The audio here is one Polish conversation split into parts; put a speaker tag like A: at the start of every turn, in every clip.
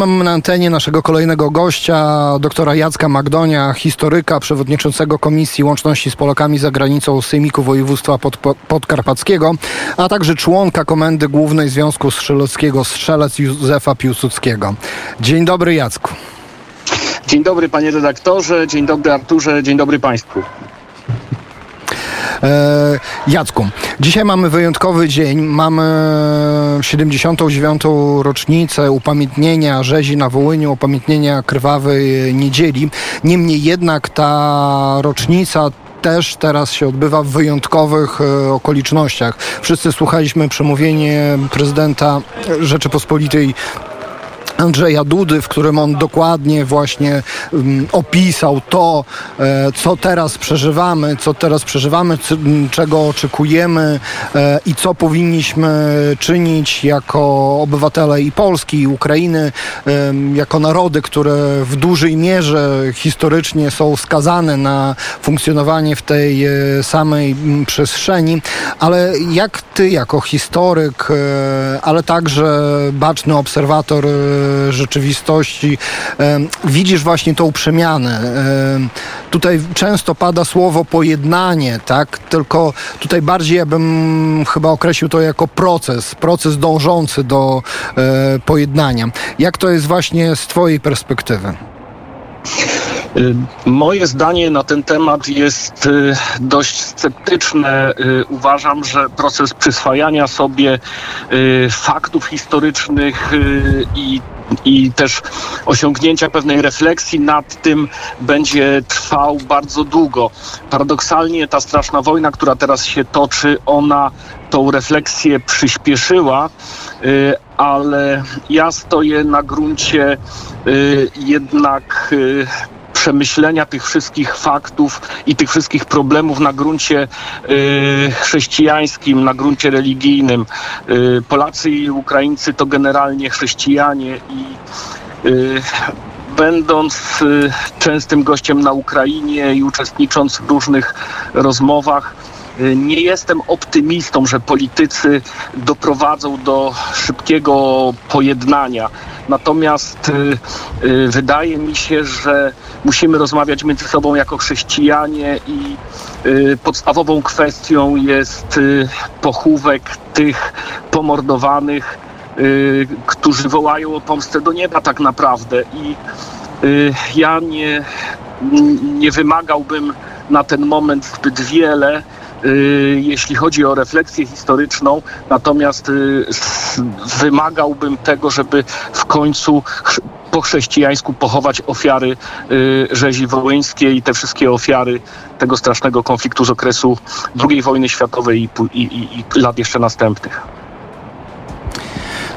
A: Mamy na antenie naszego kolejnego gościa, doktora Jacka Magdonia, historyka, przewodniczącego Komisji Łączności z Polakami za granicą Sejmiku Województwa Pod, Podkarpackiego, a także członka Komendy Głównej Związku Strzeleckiego Strzelec Józefa Piłsudskiego. Dzień dobry Jacku.
B: Dzień dobry panie redaktorze, dzień dobry Arturze, dzień dobry państwu.
A: E, Jacku, dzisiaj mamy wyjątkowy dzień. Mamy 79. rocznicę upamiętnienia rzezi na Wołyniu, upamiętnienia krwawej niedzieli. Niemniej jednak ta rocznica też teraz się odbywa w wyjątkowych e, okolicznościach. Wszyscy słuchaliśmy przemówienie prezydenta Rzeczypospolitej Andrzeja Dudy, w którym on dokładnie właśnie um, opisał to, e, co teraz przeżywamy, co teraz przeżywamy, czego oczekujemy e, i co powinniśmy czynić jako obywatele i Polski, i Ukrainy, jako narody, które w dużej mierze historycznie są skazane na funkcjonowanie w tej e, samej przestrzeni. Ale jak ty, jako historyk, ale także baczny obserwator rzeczywistości. Widzisz właśnie tą przemianę. Tutaj często pada słowo pojednanie, tak? Tylko tutaj bardziej ja bym chyba określił to jako proces, proces dążący do e, pojednania. Jak to jest właśnie z twojej perspektywy?
B: Moje zdanie na ten temat jest dość sceptyczne. Uważam, że proces przyswajania sobie faktów historycznych i i też osiągnięcia pewnej refleksji nad tym będzie trwał bardzo długo. Paradoksalnie ta straszna wojna, która teraz się toczy, ona tą refleksję przyspieszyła, ale ja stoję na gruncie jednak przemyślenia tych wszystkich faktów i tych wszystkich problemów na gruncie y, chrześcijańskim, na gruncie religijnym. Y, Polacy i Ukraińcy to generalnie chrześcijanie i y, będąc y, częstym gościem na Ukrainie i uczestnicząc w różnych rozmowach, y, nie jestem optymistą, że politycy doprowadzą do szybkiego pojednania. Natomiast y, y, wydaje mi się, że musimy rozmawiać między sobą jako chrześcijanie i y, podstawową kwestią jest pochówek tych pomordowanych, którzy wołają o pomstę do nieba tak naprawdę. I ja nie, nie wymagałbym na ten moment zbyt wiele jeśli chodzi o refleksję historyczną, natomiast y, wymagałbym tego, żeby w końcu po chrześcijańsku pochować ofiary y, rzezi wołyńskiej i te wszystkie ofiary tego strasznego konfliktu z okresu II wojny światowej i, i, i lat jeszcze następnych.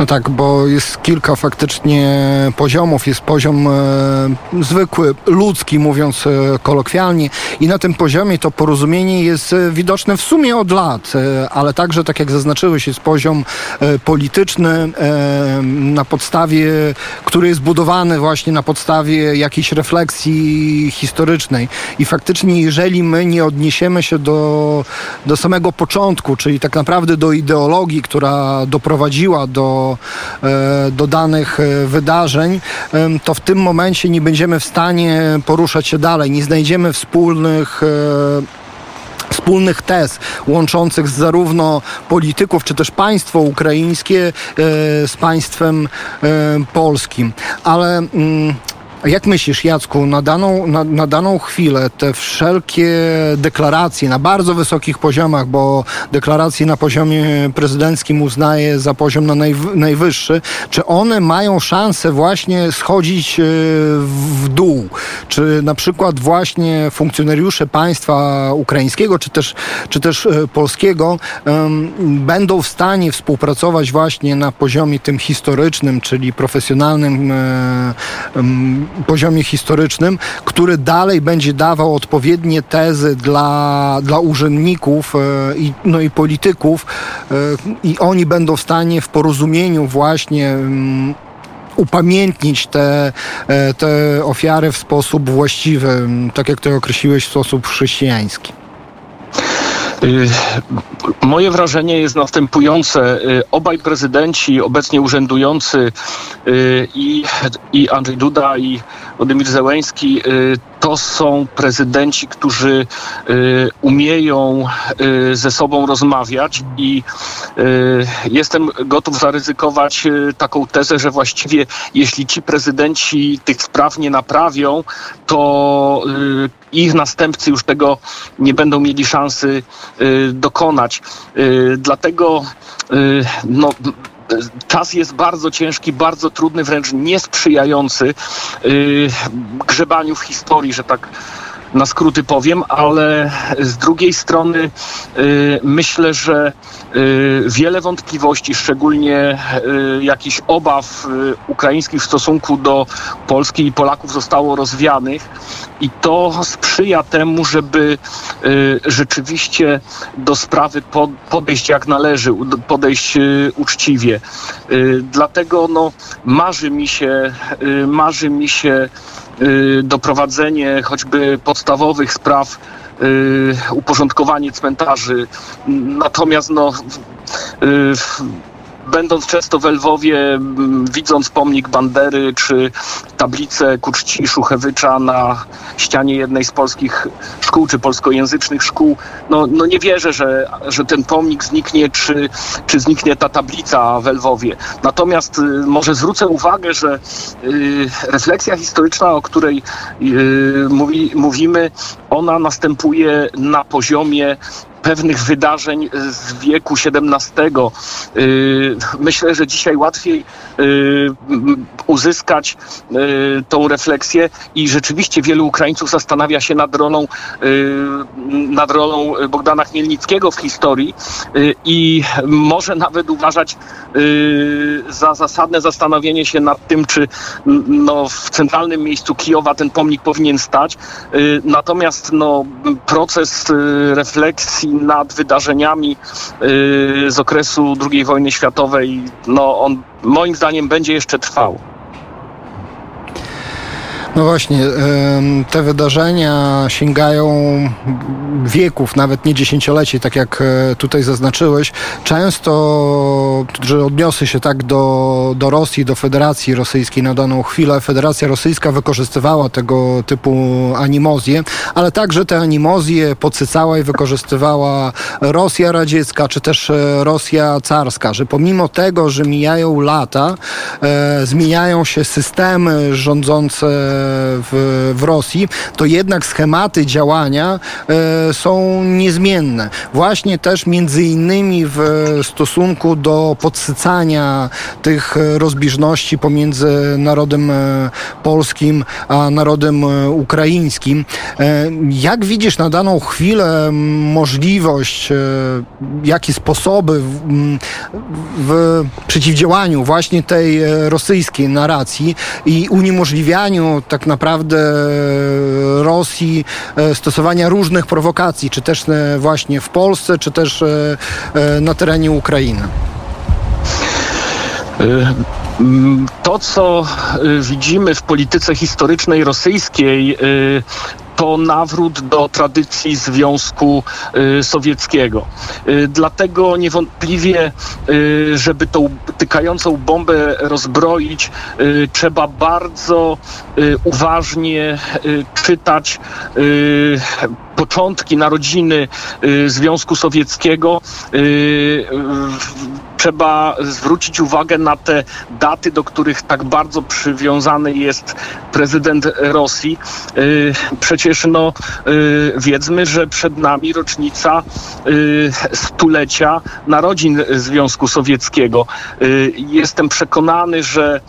A: No tak, bo jest kilka faktycznie poziomów. Jest poziom e, zwykły, ludzki, mówiąc e, kolokwialnie, i na tym poziomie to porozumienie jest e, widoczne w sumie od lat, e, ale także, tak jak zaznaczyłeś, jest poziom e, polityczny, e, na podstawie, który jest budowany właśnie na podstawie jakiejś refleksji historycznej. I faktycznie, jeżeli my nie odniesiemy się do, do samego początku, czyli tak naprawdę do ideologii, która doprowadziła do E, do, danych e, wydarzeń, to w tym momencie nie będziemy w stanie poruszać się dalej. Nie znajdziemy wspólnych e, wspólnych tez łączących zarówno polityków, czy też państwo ukraińskie z państwem polskim. Ale mm, jak myślisz, Jacku, na daną, na, na, daną chwilę te wszelkie deklaracje na bardzo wysokich poziomach, bo deklaracje na poziomie prezydenckim uznaje za poziom na najwyższy, czy one mają szansę właśnie schodzić e, w dół? Czy na przykład właśnie funkcjonariusze państwa ukraińskiego, czy też, czy też e, polskiego um, będą w stanie współpracować właśnie na poziomie tym historycznym, czyli profesjonalnym um, poziomie historycznym, który dalej będzie dawał odpowiednie tezy dla, dla urzędników e, i, no i polityków e, i oni będą w stanie w porozumieniu właśnie mm, upamiętnić te, e, te ofiary w sposób właściwy, tak jak to określiłeś, w sposób chrześcijański.
B: Moje wrażenie jest następujące. Obaj prezydenci, obecnie urzędujący i, i Andrzej Duda i Władimir Zełęński, to są prezydenci, którzy umieją ze sobą rozmawiać i jestem gotów zaryzykować taką tezę, że właściwie jeśli ci prezydenci tych spraw nie naprawią, to ich następcy już tego nie będą mieli szansy y, dokonać. Y, dlatego y, no, czas jest bardzo ciężki, bardzo trudny, wręcz niesprzyjający grzebaniu w historii, że tak na skróty powiem, ale z drugiej strony y, myślę, że y, wiele wątpliwości, szczególnie y, jakichś obaw ukraińskich w stosunku do Polski i Polaków zostało rozwianych i to sprzyja temu, żeby rzeczywiście do sprawy podejść jak należy, podejść uczciwie. Dlatego no, marzy mi się, marzy mi się doprowadzenie choćby podstawowych spraw, y, uporządkowanie cmentarzy. Natomiast no, y, będąc często w Lwowie, widząc pomnik Bandery czy tablicę ku czci Szuchewycza na ścianie jednej z polskich szkół czy polskojęzycznych szkół, no, no nie wierzę, że, że ten pomnik zniknie czy, czy zniknie ta tablica w Lwowie. Natomiast y, może zwrócę uwagę, że y, refleksja historyczna, o której y, mówi, mówimy, ona następuje na poziomie pewnych wydarzeń z wieku XVII. Y, myślę, że dzisiaj łatwiej y, uzyskać y, tą refleksję i rzeczywiście wielu Ukraińców zastanawia się nad rolą, nad rolą Bogdana Chmielnickiego w historii i może nawet uważać za zasadne zastanowienie się nad tym, czy no, w centralnym miejscu Kijowa ten pomnik powinien stać. Natomiast no, proces refleksji nad wydarzeniami y, z okresu II wojny światowej, no on moim zdaniem będzie jeszcze trwał.
A: No właśnie, te wydarzenia sięgają wieków, nawet nie dziesięcioleci, tak jak e, tutaj zaznaczyłeś. Często, że odniosę się tak do, do Rosji, do Federacji Rosyjskiej na daną chwilę, Federacja Rosyjska wykorzystywała tego typu animozje, ale także te animozje podsycała i wykorzystywała Rosja radziecka, czy też e, Rosja carska, że pomimo tego, że mijają lata, e, zmieniają się systemy rządzące w, w Rosji, to jednak schematy działania e, są niezmienne. Właśnie też między innymi w stosunku do podsycania tych rozbieżności pomiędzy narodem e, polskim a narodem e, ukraińskim. Jak widzisz na daną chwilę możliwość, jakie sposoby w, w przeciwdziałaniu właśnie tej rosyjskiej narracji i uniemożliwianiu tak naprawdę Rosji e, stosowania różnych prowokacji, czy też e, właśnie w Polsce, czy też e, na terenie Ukrainy?
B: To, co widzimy w polityce historycznej rosyjskiej, to nawrót do tradycji Związku y, Sowieckiego. Y, dlatego niewątpliwie, y, żeby tą tykającą bombę rozbroić, trzeba bardzo uważnie czytać początki narodziny Związku Sowieckiego trzeba zwrócić uwagę na te daty, do których tak bardzo przywiązany jest prezydent Rosji. Y, przecież no, y, wiedzmy, że przed nami rocznica y, stulecia narodzin Związku Sowieckiego. Jestem przekonany, że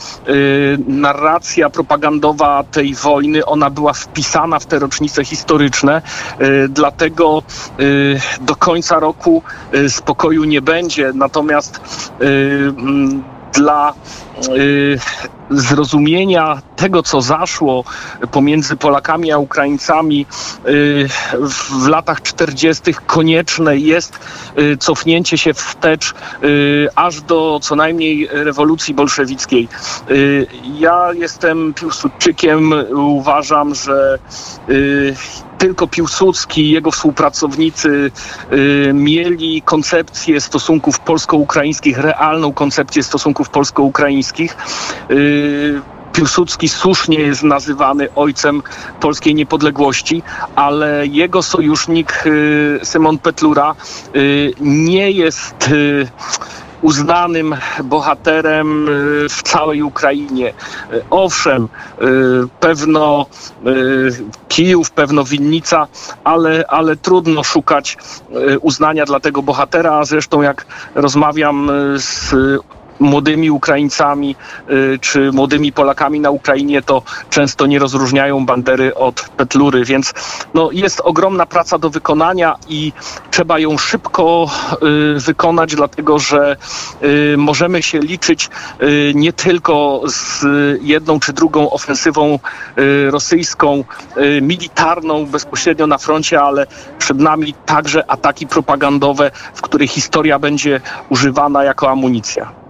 B: narracja propagandowa tej wojny, ona była wpisana w te rocznice historyczne, dlatego do końca roku spokoju nie będzie. Natomiast dla y, zrozumienia tego, co zaszło pomiędzy Polakami a Ukraińcami y, w latach 40., konieczne jest cofnięcie się wstecz aż do co najmniej rewolucji bolszewickiej. Ja jestem Piłsudczykiem, uważam, że tylko Piłsudski i jego współpracownicy y, mieli koncepcję stosunków polsko-ukraińskich, realną koncepcję stosunków polsko-ukraińskich. Y, Piłsudski słusznie jest nazywany ojcem polskiej niepodległości, ale jego sojusznik y, Simon Petlura nie jest uznanym bohaterem w całej Ukrainie. Owszem, pewno Kijów, pewno Winnica, ale, ale trudno szukać uznania dla tego bohatera. Zresztą jak rozmawiam z młodymi Ukraińcami y, czy młodymi Polakami na Ukrainie, to często nie rozróżniają bandery od petlury, więc no, jest ogromna praca do wykonania i trzeba ją szybko y, wykonać, dlatego że y, możemy się liczyć nie tylko z jedną czy drugą ofensywą rosyjską, militarną bezpośrednio na froncie, ale przed nami także ataki propagandowe, w których historia będzie używana jako amunicja.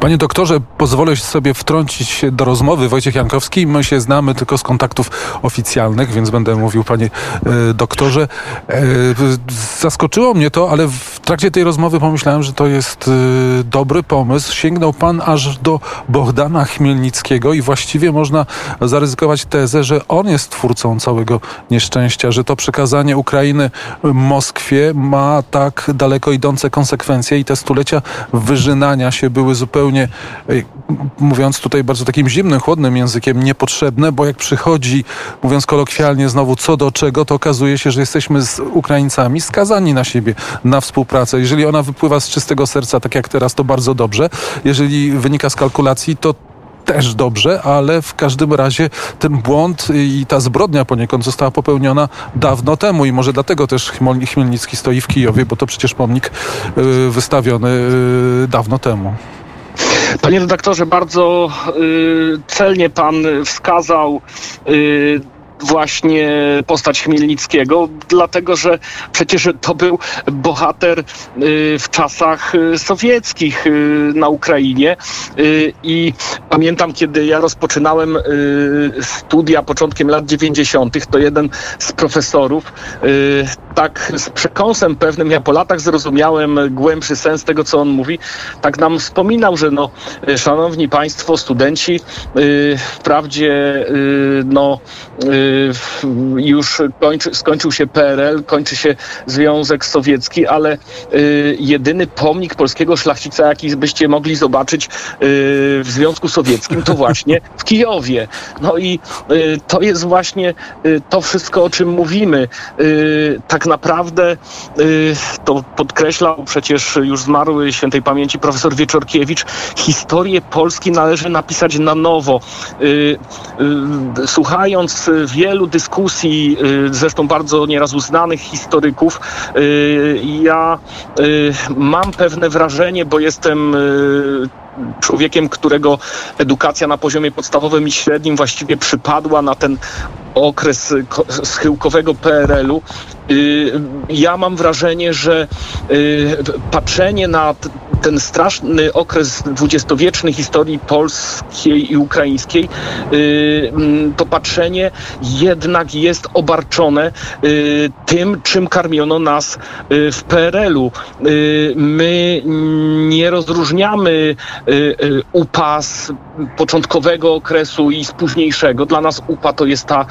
C: Panie doktorze, pozwolę sobie wtrącić się do rozmowy. Wojciech Jankowski, my się znamy tylko z kontaktów oficjalnych, więc będę mówił panie e, doktorze. E, zaskoczyło mnie to, ale w trakcie tej rozmowy pomyślałem, że to jest e, dobry pomysł. Sięgnął pan aż do Bohdana Chmielnickiego i właściwie można zaryzykować tezę, że on jest twórcą całego nieszczęścia, że to przekazanie Ukrainy Moskwie ma tak daleko idące konsekwencje i te stulecia wyżynania się były zupełnie zupełnie, mówiąc tutaj bardzo takim zimnym, chłodnym językiem, niepotrzebne, bo jak przychodzi, mówiąc kolokwialnie, znowu co do czego, to okazuje się, że jesteśmy z Ukraińcami skazani na siebie, na współpracę. Jeżeli ona wypływa z czystego serca, tak jak teraz, to bardzo dobrze. Jeżeli wynika z kalkulacji, to też dobrze, ale w każdym razie ten błąd i ta zbrodnia poniekąd została popełniona dawno temu i może dlatego też Chmielnicki stoi w Kijowie, bo to przecież pomnik y, wystawiony y, dawno temu.
B: Panie redaktorze, bardzo y, celnie pan wskazał y, właśnie postać Chmielnickiego, dlatego że przecież to był bohater y, w czasach y, sowieckich y, na Ukrainie i pamiętam, kiedy ja rozpoczynałem studia początkiem lat 90., to jeden z profesorów tak z przekąsem pewnym, ja po latach zrozumiałem głębszy sens tego, co on mówi, tak nam wspominał, że no, szanowni państwo, studenci, wprawdzie no, już kończy, skończył się PRL, kończy się Związek Sowiecki, ale y, jedyny pomnik polskiego szlachcica, jaki byście mogli zobaczyć y, w Związku Sowieckim, to właśnie w Kijowie. No i y, to jest właśnie to wszystko, o czym mówimy. Tak naprawdę to podkreślał przecież już zmarły świętej pamięci profesor Wieczorkiewicz, historię Polski należy napisać na nowo. Słuchając wielu dyskusji, y, zresztą bardzo nieraz uznanych historyków, y, ja y, mam pewne wrażenie, bo jestem człowiekiem, którego edukacja na poziomie podstawowym i średnim właściwie przypadła na ten okres schyłkowego PRL-u, ja mam wrażenie, że patrzenie na ten straszny okres dwudziestowieczny historii polskiej i ukraińskiej, y, mm, to patrzenie jednak jest obarczone y, tym, czym karmiono nas y, w PRL-u. My nie rozróżniamy upas początkowego okresu i z późniejszego. Dla nas UPA to jest ta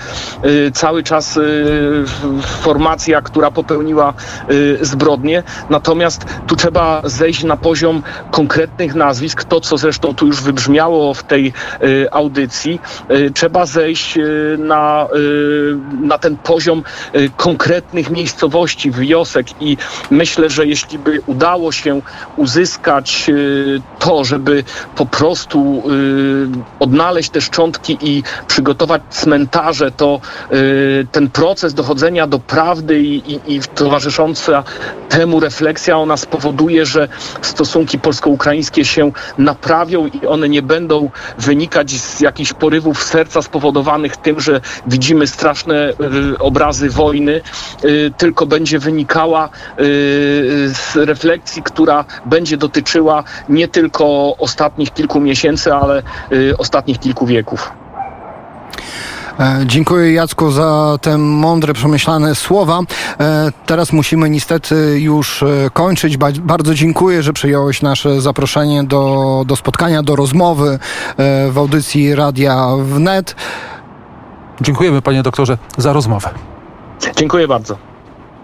B: cały czas formacja, która popełniła zbrodnie. Natomiast tu trzeba zejść na poziom konkretnych nazwisk, to co zresztą tu już wybrzmiało w tej y, audycji, y, trzeba zejść y, na, na ten poziom konkretnych miejscowości, wiosek i myślę, że jeśli by udało się uzyskać to, żeby po prostu odnaleźć te szczątki i przygotować cmentarze, to ten proces dochodzenia do prawdy i, i, i towarzysząca temu refleksja, ona spowoduje, że stosunki polsko-ukraińskie się naprawią i one nie będą wynikać z jakichś porywów serca spowodowanych tym, że widzimy straszne y, obrazy wojny, y, tylko będzie wynikała y, z refleksji, która będzie dotyczyła nie tylko ostatnich kilku miesięcy, ale ostatnich kilku wieków.
A: Dziękuję Jacku za te mądre, przemyślane słowa. Teraz musimy niestety już kończyć. Bardzo dziękuję, że przyjąłeś nasze zaproszenie do, do spotkania, do rozmowy w audycji Radia Wnet.
C: Dziękujemy panie doktorze za rozmowę.
B: Dziękuję bardzo.